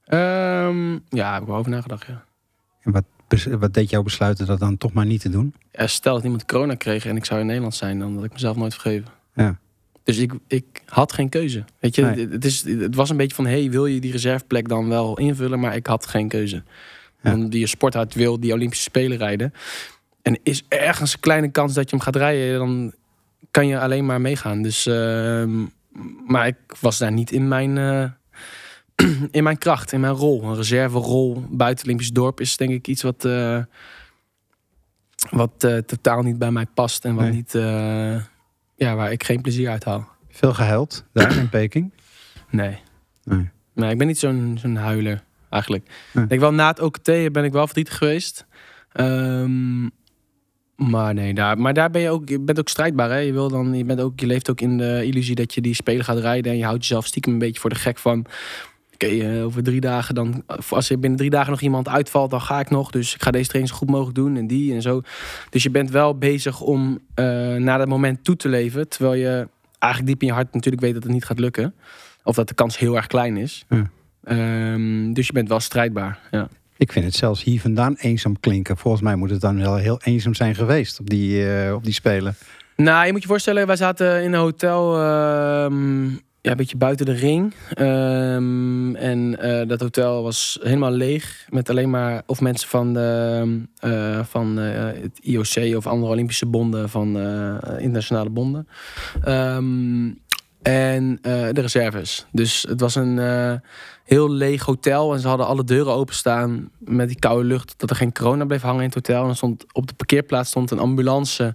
Ehm, ja, heb ik wel over nagedacht, ja. En wat, wat deed jou besluiten dat dan toch maar niet te doen? Ja, stel dat iemand corona kreeg en ik zou in Nederland zijn, dan had ik mezelf nooit vergeven. Ja. Dus ik, ik had geen keuze. Weet je, Nee. het, is, het was een beetje van: hey, wil je die reserveplek dan wel invullen? Maar ik had geen keuze. Ja. Omdat die sport uit wil die Olympische Spelen rijden. En is ergens een kleine kans dat je hem gaat rijden, dan kan je alleen maar meegaan. Dus, ehm, maar ik was daar niet in mijn, eh, in mijn kracht, in mijn rol. Een reserverol buiten Olympisch dorp is denk ik iets wat, eh, wat eh, totaal niet bij mij past en wat Nee. niet, ja, waar ik geen plezier uit haal. Veel gehuild daar in Peking? Nee. Nee. Nee, ik ben niet zo'n zo'n huiler eigenlijk. Nee. Ik wel na het OKT ben ik wel verdrietig geweest. Ehm, maar nee, daar, maar daar ben je ook, je bent ook strijdbaar. Hè? Je, wil dan, je, bent ook, je leeft ook in de illusie dat je die spelen gaat rijden. En je houdt jezelf stiekem een beetje voor de gek van. Oké, eh, over drie dagen dan. Als er binnen drie dagen nog iemand uitvalt, dan ga ik nog. Dus ik ga deze training zo goed mogelijk doen. En die en zo. Dus je bent wel bezig om eh, naar dat moment toe te leven. Terwijl je eigenlijk diep in je hart natuurlijk weet dat het niet gaat lukken. Of dat de kans heel erg klein is. Ja. Ehm, dus je bent wel strijdbaar. Ja. Ik vind het zelfs hier vandaan eenzaam klinken. Volgens mij moet het dan wel heel eenzaam zijn geweest op die, eh, op die spelen. Nou, je moet je voorstellen, wij zaten in een hotel ehm, ja, een beetje buiten de ring. Ehm, en eh, dat hotel was helemaal leeg. Met alleen maar of mensen van, de, eh, van het IOC of andere Olympische bonden, van internationale bonden. Ehm, en de reserves. Dus het was een heel leeg hotel. En ze hadden alle deuren openstaan met die koude lucht. Dat er geen corona bleef hangen in het hotel. En stond, op de parkeerplaats stond een ambulance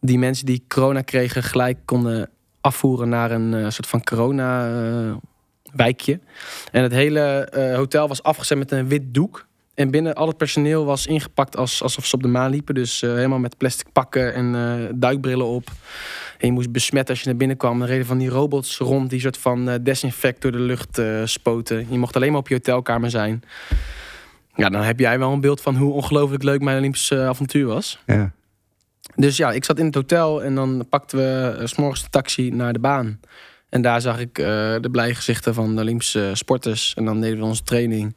die mensen die corona kregen gelijk konden afvoeren naar een eh, soort van corona eh, wijkje. En het hele eh, hotel was afgezet met een wit doek. En binnen al het personeel was ingepakt als, alsof ze op de maan liepen. Dus eh, helemaal met plastic pakken en eh, duikbrillen op. En je moest besmetten als je naar binnen kwam. Dan reden van die robots rond die soort van eh, desinfect door de lucht spoten. Je mocht alleen maar op je hotelkamer zijn. Ja, dan heb jij wel een beeld van hoe ongelooflijk leuk mijn Olympische avontuur was. Ja. Dus ja, ik zat in het hotel en dan pakten we 's morgens de taxi naar de baan. En daar zag ik de blije gezichten van de Olympische sporters. En dan deden we onze training.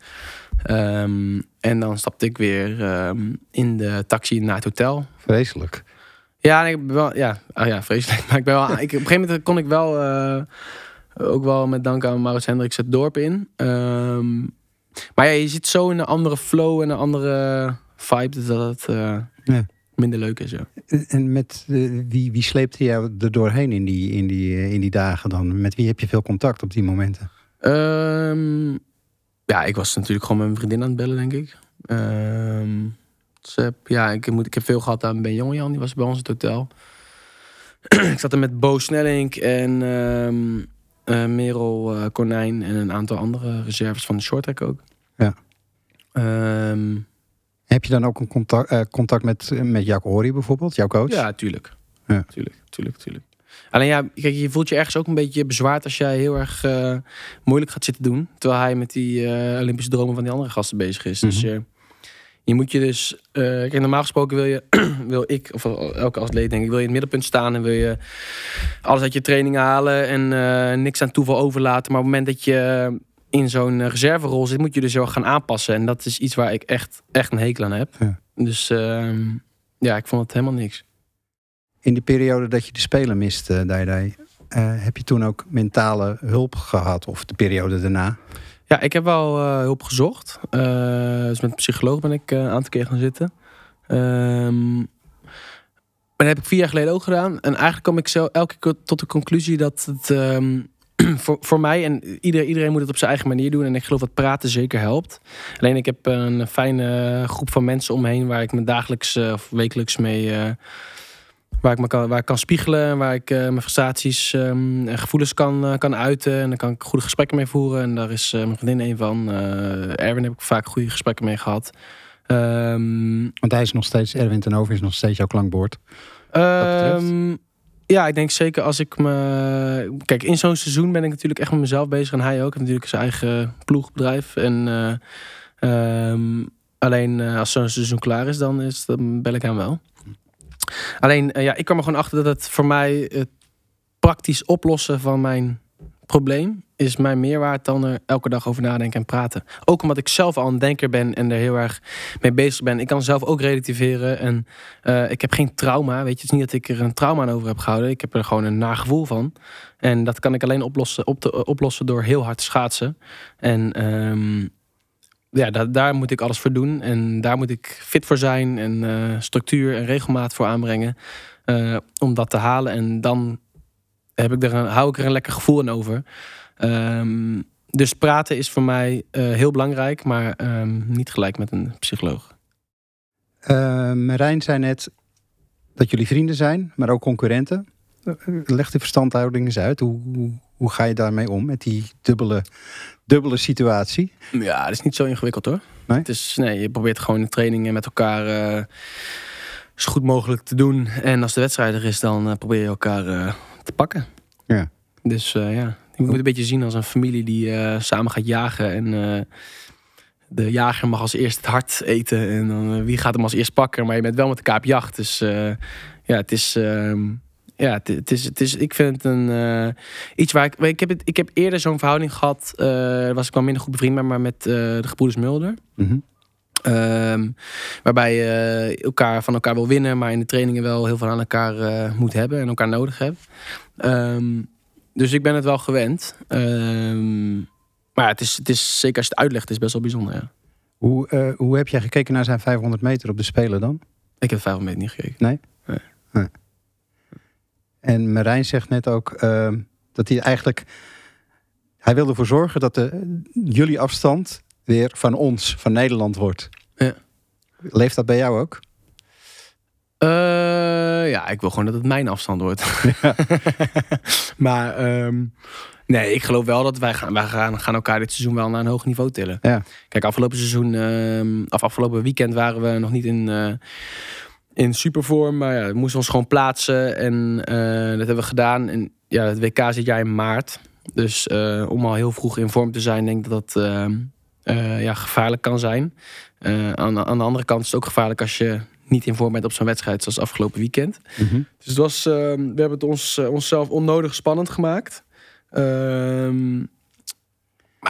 Ehm, en dan stapte ik weer ehm, in de taxi naar het hotel. Vreselijk. Ja, ik ben wel, ja, ah ja, vreselijk. Maar ik ben wel, ik, op een gegeven moment kon ik wel, eh, ook wel met dank aan Maurits Hendricks het dorp in. Ehm, maar ja, je zit zo in een andere flow en een andere vibe, dus dat het eh, Ja. minder leuk is. Ja. En met eh, wie, wie sleepte jou er doorheen in die, in, die, in die dagen dan? Met wie heb je veel contact op die momenten? Ja, ik was natuurlijk gewoon met mijn vriendin aan het bellen, denk ik. Ehm, dus, ja, ik, moet, ik heb veel gehad aan Ben Jongejan, die was bij ons in het hotel. ik zat er met Bo Snellink en ehm eh, Merel eh, Konijn en een aantal andere reserves van de shorttrack ook. Ja. Ehm, Heb je dan ook een contact, eh, contact met, met Jack bijvoorbeeld, jouw coach? Ja, tuurlijk. Ja. Tuurlijk, tuurlijk, tuurlijk. Alleen ja, kijk, je voelt je ergens ook een beetje bezwaard als jij heel erg eh, moeilijk gaat zitten doen. Terwijl hij met die eh, Olympische dromen van die andere gasten bezig is. Dus Mhm. je moet je dus. eh, kijk, normaal gesproken wil je, wil ik, of elke atleet denk ik, wil je in het middelpunt staan en wil je alles uit je training halen en niks aan toeval overlaten. Maar op het moment dat je in zo'n reserverol zit, moet je dus wel gaan aanpassen. En dat is iets waar ik echt, echt een hekel aan heb. Ja. Dus ehm, ja, ik vond het helemaal niks. In die periode dat je de Spelen miste, eh, heb je toen ook mentale hulp gehad? Of de periode daarna? Ja, ik heb wel eh, hulp gezocht. Dus met een psycholoog ben ik een aantal keer gaan zitten. Ehm, maar dat heb ik vier jaar geleden ook gedaan. En eigenlijk kwam ik zo elke keer tot de conclusie dat het ehm, voor, voor mij en iedereen, iedereen moet het op zijn eigen manier doen. En ik geloof dat praten zeker helpt. Alleen ik heb een fijne groep van mensen om me heen waar ik me dagelijks of wekelijks mee, Waar ik me kan, waar ik kan spiegelen, waar ik eh, mijn frustraties ehm, en gevoelens kan, eh, kan uiten. En daar kan ik goede gesprekken mee voeren. En daar is eh, mijn vriendin een van. Erwin heb ik vaak goede gesprekken mee gehad. Ehm, Want hij is nog steeds, Erwin ten Over is nog steeds jouw klankbord. Ehm, ja, ik denk zeker als ik me. Kijk, in zo'n seizoen ben ik natuurlijk echt met mezelf bezig. En hij ook. Heeft natuurlijk zijn eigen ploegbedrijf. En alleen als zo'n seizoen klaar is, dan, is, dan bel ik hem wel. Alleen, eh, ja, ik kwam er gewoon achter dat het voor mij het praktisch oplossen van mijn probleem is mij meer waard dan er elke dag over nadenken en praten. Ook omdat ik zelf al een denker ben en er heel erg mee bezig ben. Ik kan zelf ook relativeren en eh, ik heb geen trauma. Weet je, het is niet dat ik er een trauma aan over heb gehouden. Ik heb er gewoon een nagevoel van. En dat kan ik alleen oplossen, op te, oplossen door heel hard te schaatsen. En ehm, ja, da- daar moet ik alles voor doen. En daar moet ik fit voor zijn en eh, structuur en regelmaat voor aanbrengen. eh, om dat te halen. En dan heb ik er hou ik er een lekker gevoel aan over. Ehm, dus praten is voor mij eh, heel belangrijk, maar ehm, niet gelijk met een psycholoog. Eh Marijn zei net dat jullie vrienden zijn, maar ook concurrenten. Leg de verstandhouding eens uit. Hoe, hoe, hoe ga je daarmee om met die dubbele, dubbele situatie? Ja, dat is niet zo ingewikkeld hoor. Nee? Het is, nee, je probeert gewoon de trainingen met elkaar eh, zo goed mogelijk te doen. En als de wedstrijd er is, dan eh, probeer je elkaar eh, te pakken. Ja. Dus ja, je moet het een beetje zien als een familie die samen gaat jagen. En de jager mag als eerst het hart eten. En dan wie gaat hem als eerst pakken. Maar je bent wel met elkaar op jacht. Dus ja, het is... ehm, ja, het, het is, het is, ik vind het een, eh, iets waar ik... Ik heb, het, ik heb eerder zo'n verhouding gehad. eh, daar was ik wel minder goed bevriend, maar, maar met eh, de gebroeders Mulder. Mhm. Ehm, waarbij je elkaar van elkaar wil winnen, maar in de trainingen wel heel veel aan elkaar moet hebben en elkaar nodig hebt. Ehm, dus ik ben het wel gewend. Ehm, maar het is, het is zeker als je het uitlegt, is best wel bijzonder. Ja. Hoe, hoe heb jij gekeken naar zijn 500 meter op de Spelen dan? Ik heb 500 meter niet gekeken. En Marijn zegt net ook eh, dat hij eigenlijk... Hij wil ervoor zorgen dat de, jullie afstand weer van ons, van Nederland wordt. Ja. Leeft dat bij jou ook? Eh, ja, ik wil gewoon dat het mijn afstand wordt. maar ehm, nee, ik geloof wel dat wij gaan, wij gaan, gaan elkaar dit seizoen wel naar een hoog niveau tillen. Ja. Kijk, afgelopen seizoen, ehm, of afgelopen weekend waren we nog niet in, eh, in supervorm. Maar ja, we moesten ons gewoon plaatsen. En eh, dat hebben we gedaan. En ja, het WK zit jij in maart. Dus eh, om al heel vroeg in vorm te zijn, denk ik dat dat eh, ja, gevaarlijk kan zijn. Aan, aan de andere kant is het ook gevaarlijk als je niet in vorm bent op zo'n wedstrijd zoals afgelopen weekend. Mhm. Dus het was, we hebben het ons, onszelf onnodig spannend gemaakt. Ehm,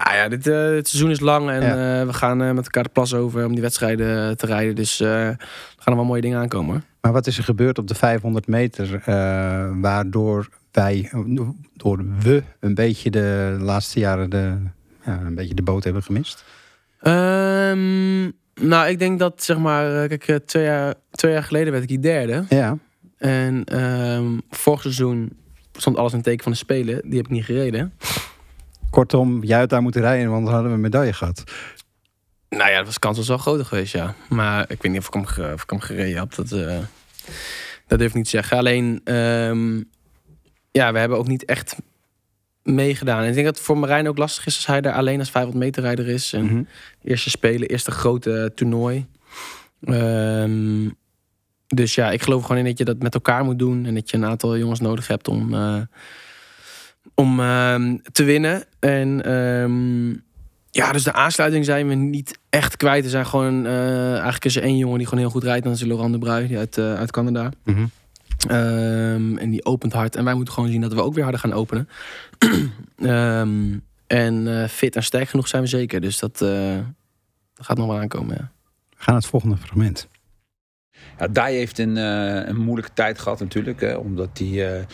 maar ja, dit, eh, dit seizoen is lang en Ja. eh, we gaan eh, met elkaar de plas over om die wedstrijden te rijden. Dus er gaan er wel mooie dingen aankomen hoor. Maar wat is er gebeurd op de 500 meter, waardoor wij, door we, een beetje de laatste jaren de, ja, een beetje de boot hebben gemist? Ehm, nou, ik denk dat zeg maar, kijk, twee jaar, twee jaar geleden werd ik die derde. Ja, En ehm, vorig seizoen stond alles in het teken van de Spelen. Die heb ik niet gereden. Kortom, jij had daar moeten rijden, want dan hadden we een medaille gehad. Nou ja, dat was kans was wel groter geweest, ja. Maar ik weet niet of ik hem, of ik hem gereden heb. Dat, eh, dat durf ik niet te zeggen. Alleen, ehm, ja, we hebben ook niet echt meegedaan. En ik denk dat het voor Marijn ook lastig is als hij daar alleen als 500 meter rijder is. En Mhm. eerste spelen, eerste grote toernooi. Ehm, dus ja, ik geloof gewoon in dat je dat met elkaar moet doen. En dat je een aantal jongens nodig hebt om, eh, om ehm, te winnen. En ehm, ja, dus de aansluiting zijn we niet echt kwijt. Er zijn gewoon, eh, eigenlijk is er één jongen die gewoon heel goed rijdt. En dat is Laurent de Bruy, die uit, eh, uit Canada. Mhm. Ehm, en die opent hard. En wij moeten gewoon zien dat we ook weer harder gaan openen. Ehm, en eh, fit en sterk genoeg zijn we zeker. Dus dat, eh, gaat nog wel aankomen, ja. We gaan naar het volgende fragment. Ja, Dai heeft een, eh, een moeilijke tijd gehad natuurlijk. Hè, omdat hij eh,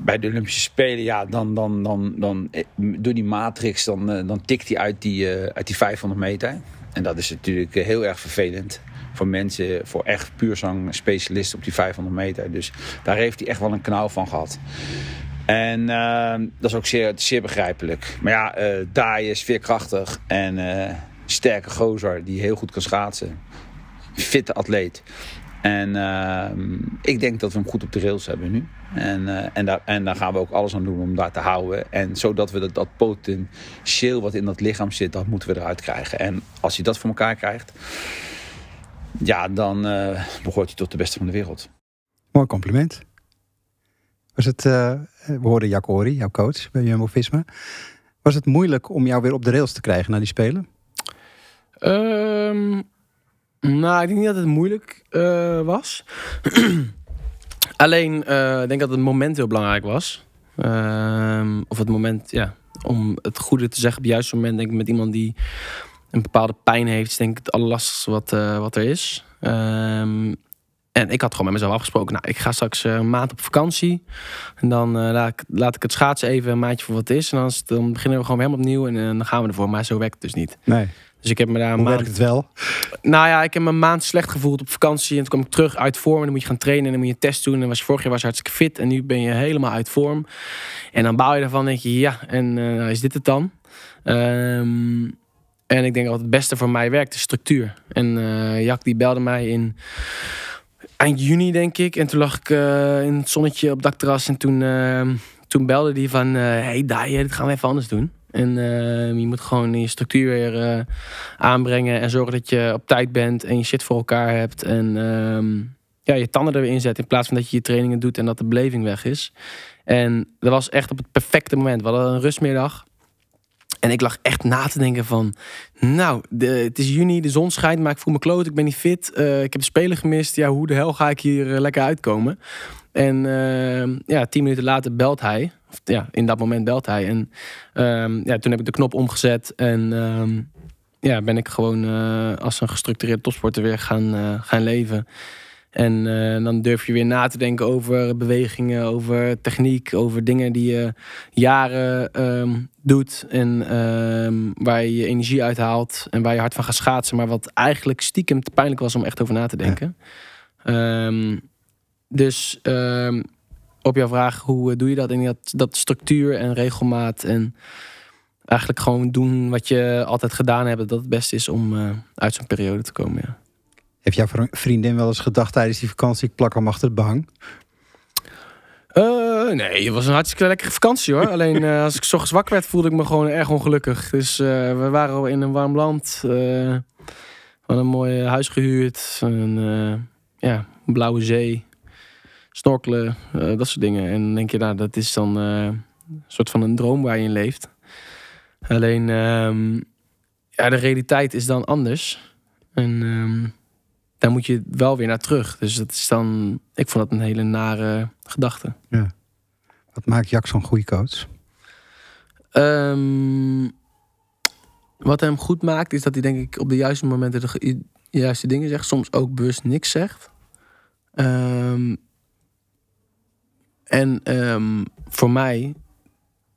bij de Olympische Spelen, ja, dan, dan, dan, dan eh, door die matrix, dan, eh, dan tikt hij uit die, eh, uit die 500 meter. En dat is natuurlijk heel erg vervelend voor mensen, voor echt puurzang specialisten op die 500 meter. Dus daar heeft hij echt wel een knauw van gehad. En eh, dat is ook zeer, zeer begrijpelijk. Maar ja, eh Dai is veerkrachtig en eh sterke gozer die heel goed kan schaatsen fitte atleet. En ehm, ik denk dat we hem goed op de rails hebben nu. En, eh, en, daar, en daar gaan we ook alles aan doen om daar te houden. En zodat we dat, dat potentieel wat in dat lichaam zit, dat moeten we eruit krijgen. En als je dat voor elkaar krijgt, ja, dan uh, behoort hij tot de beste van de wereld. Mooi compliment. Was het, uh, we hoorden Jack Ori, jouw coach bij Jumbo-Visma. Was het moeilijk om jou weer op de rails te krijgen na die Spelen? Um, nou, ik denk niet dat het moeilijk uh, was. Alleen, uh, ik denk dat het moment heel belangrijk was. Uh, of het moment, ja, om het goede te zeggen op het juiste moment. Denk ik met iemand die een bepaalde pijn heeft, is denk ik het allerlastigste wat, uh, wat er is. Um, en ik had gewoon met mezelf afgesproken, nou, ik ga straks een maand op vakantie. En dan laat, ik, laat ik het schaatsen even een maandje voor wat het is. En dan, dan beginnen we gewoon helemaal opnieuw en dan gaan we ervoor. Maar zo werkt het dus niet. Nee. Dus ik heb me daar een Hoe maand... werkt het wel? Nou ja, ik heb me een maand slecht gevoeld op vakantie. En toen kwam ik terug uit vorm. En dan moet je gaan trainen en dan moet je een test doen. En was je vorig jaar was je hartstikke fit. En nu ben je helemaal uit vorm. En dan bouw je ervan denk je, ja, en uh, is dit het dan? Um, en ik denk dat het beste voor mij werkt, is structuur. En uh, Jack die belde mij in eind juni, denk ik. En toen lag ik uh, in het zonnetje op dakterras. En toen, toen belde die van, hey Dai, dit gaan we even anders doen. En uh, je moet gewoon je structuur weer uh, aanbrengen en zorgen dat je op tijd bent en je shit voor elkaar hebt. En uh, ja, je tanden er weer inzet in plaats van dat je je trainingen doet en dat de beleving weg is. En dat was echt op het perfecte moment. We hadden een rustmiddag. En ik lag echt na te denken van, nou, het is juni, de zon schijnt, maar ik voel me kloot, ik ben niet fit. Uh, ik heb de spelen gemist. Ja, hoe de hel ga ik hier uh, lekker uitkomen? En uh, ja, tien minuten later belt hij. Of, ja, in dat moment belt hij. En um, ja, toen heb ik de knop omgezet en um, ja, ben ik gewoon uh, als een gestructureerde topsporter weer gaan, uh, gaan leven. En uh, dan durf je weer na te denken over bewegingen, over techniek, over dingen die je jaren um, doet en um, waar je je energie uithaalt en waar je hard van gaat schaatsen, maar wat eigenlijk stiekem te pijnlijk was om echt over na te denken. Ja. Um, dus op jouw vraag, hoe doe je dat? En dat, dat structuur en regelmaat en eigenlijk gewoon doen wat je altijd gedaan hebt, dat het beste is om uh, uit zo'n periode te komen. Ja. Heeft jouw vriendin wel eens gedacht tijdens die vakantie, ik plak hem achter het behang? Uh, nee, het was een hartstikke lekkere vakantie hoor. Alleen uh, als ik zo zwak werd, voelde ik me gewoon erg ongelukkig. Dus uh, we waren al in een warm land. we hadden een mooi huis gehuurd. Een ja, blauwe zee. Snorkelen, dat soort dingen. En dan denk je, nou, dat is dan een soort van een droom waar je in leeft. Alleen, um, ja, de realiteit is dan anders. En um, daar moet je wel weer naar terug. Dus dat is dan, ik vond dat een hele nare gedachte. Ja. Wat maakt Jack zo'n goede coach? Um, wat hem goed maakt, is dat hij denk ik op de juiste momenten de juiste dingen zegt. Soms ook bewust niks zegt. Um, en um, voor mij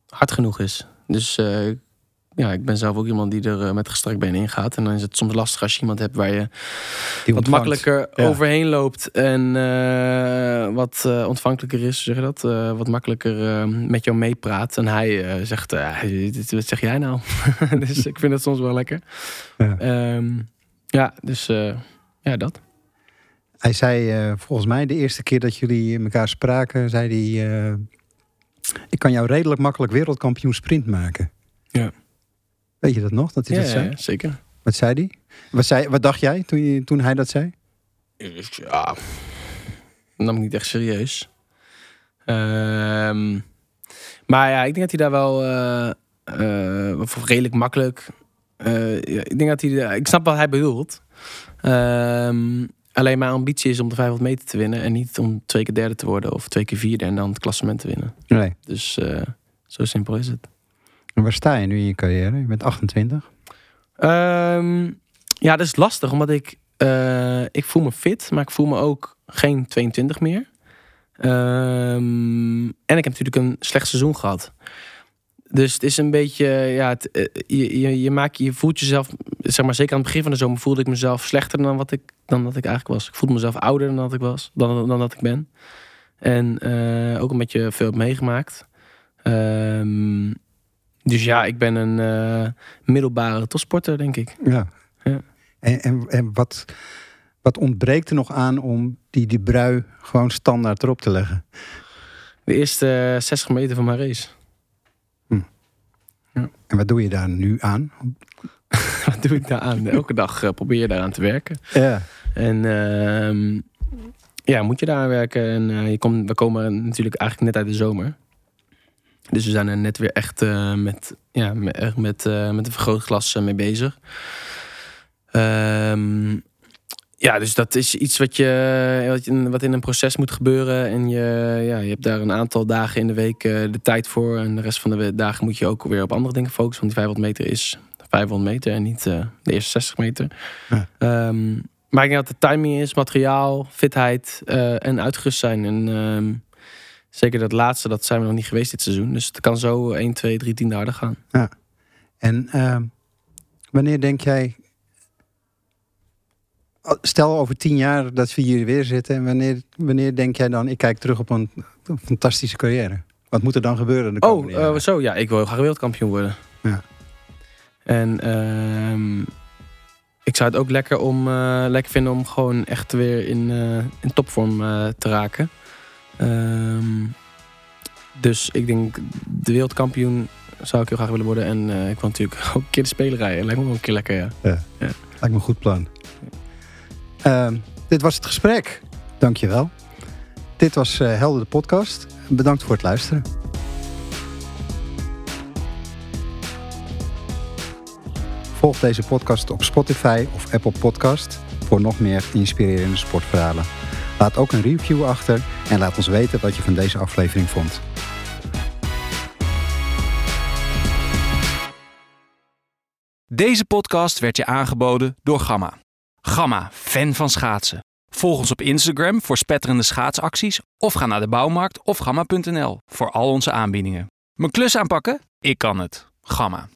hard genoeg is. Dus uh, ja, ik ben zelf ook iemand die er uh, met gestrekt been in gaat. En dan is het soms lastig als je iemand hebt waar je die wat makkelijker ja. overheen loopt. En uh, wat uh, ontvankelijker is, zeg je dat? wat makkelijker met jou meepraat. En hij zegt, wat zeg jij nou? dus ik vind het soms wel lekker. Ja, um, ja dus ja, dat. Hij zei uh, volgens mij de eerste keer dat jullie elkaar spraken, zei hij: uh, Ik kan jou redelijk makkelijk wereldkampioen sprint maken. Ja. Weet je dat nog? Dat hij ja, dat zei? Ja, zeker. Wat zei hij? Wat, zei, wat dacht jij toen, je, toen hij dat zei? Ja, nam ik niet echt serieus. Um, maar ja, ik denk dat hij daar wel uh, of redelijk makkelijk. ik denk dat hij. Ik snap wat hij bedoelt. Um, Alleen mijn ambitie is om de 500 meter te winnen. En niet om twee keer derde te worden of twee keer vierde en dan het klassement te winnen. Nee. Dus uh, zo simpel is het. En waar sta je nu in je carrière? Je bent 28? Um, ja, dat is lastig. Omdat ik, uh, ik voel me fit, maar ik voel me ook geen 22 meer. Um, en ik heb natuurlijk een slecht seizoen gehad. Dus het is een beetje, ja, het, je, je, je, maakt, je voelt jezelf, zeg maar zeker aan het begin van de zomer voelde ik mezelf slechter dan wat ik, dan dat ik eigenlijk was. Ik voelde mezelf ouder dan dat ik was, dan, dan dat ik ben. En uh, ook een beetje veel heb meegemaakt. Um, dus ja, ik ben een uh, middelbare topsporter, denk ik. Ja. ja. En, en, en wat, Wat ontbreekt er nog aan om die, die brui gewoon standaard erop te leggen? De eerste 60 meter van mijn race. En wat doe je daar nu aan? Wat doe ik daar aan? Elke dag eh, probeer je daaraan te werken. Ja. En ehm, ja, moet je daar aan werken. En eh, je komt, we komen natuurlijk eigenlijk net uit de zomer. Dus we zijn er net weer echt eh, met, ja, met, echt met, met een vergrootglas mee bezig. Ehm, ja, dus dat is iets wat, je, wat, in een proces moet gebeuren. En je, ja, je hebt daar een aantal dagen in de week eh, de tijd voor. En de rest van de dagen moet je ook weer op andere dingen focussen. Want die 500 meter is 500 meter en niet eh, de eerste 60 meter. Ja. Ehm, maar ik denk dat de timing is, materiaal, fitheid eh, en uitgerust zijn. En ehm, zeker dat laatste, dat zijn we nog niet geweest dit seizoen. Dus het kan zo 1, 2, 3 tiende harder gaan. En ehm, wanneer denk jij... Stel over tien jaar dat we hier weer zitten. En wanneer, wanneer denk jij dan... Ik kijk terug op een, een fantastische carrière. Wat moet er dan gebeuren de Oh, eh, zo ja, ik wil graag wereldkampioen worden. Ja. En ehm, ik zou het ook lekker, om, eh, lekker vinden om gewoon echt weer in, eh, in topvorm te raken. Ehm, dus ik denk de wereldkampioen zou ik heel graag willen worden. En ik wil natuurlijk ook een keer de speler rijden. Lijkt me wel een keer lekker, ja. Lijkt me een goed plan. Ehm, dit was het gesprek. Dankjewel. Dit was eh, Helder de podcast. Bedankt voor het luisteren. Volg deze podcast op Spotify of Apple Podcast voor nog meer inspirerende sportverhalen. Laat ook een review achter en laat ons weten wat je van deze aflevering vond. Deze podcast werd je aangeboden door Gamma. Gamma, fan van schaatsen. Volg ons op Instagram voor spetterende schaatsacties of ga naar de bouwmarkt of gamma.nl voor al onze aanbiedingen. Mijn klus aanpakken? Ik kan het. Gamma.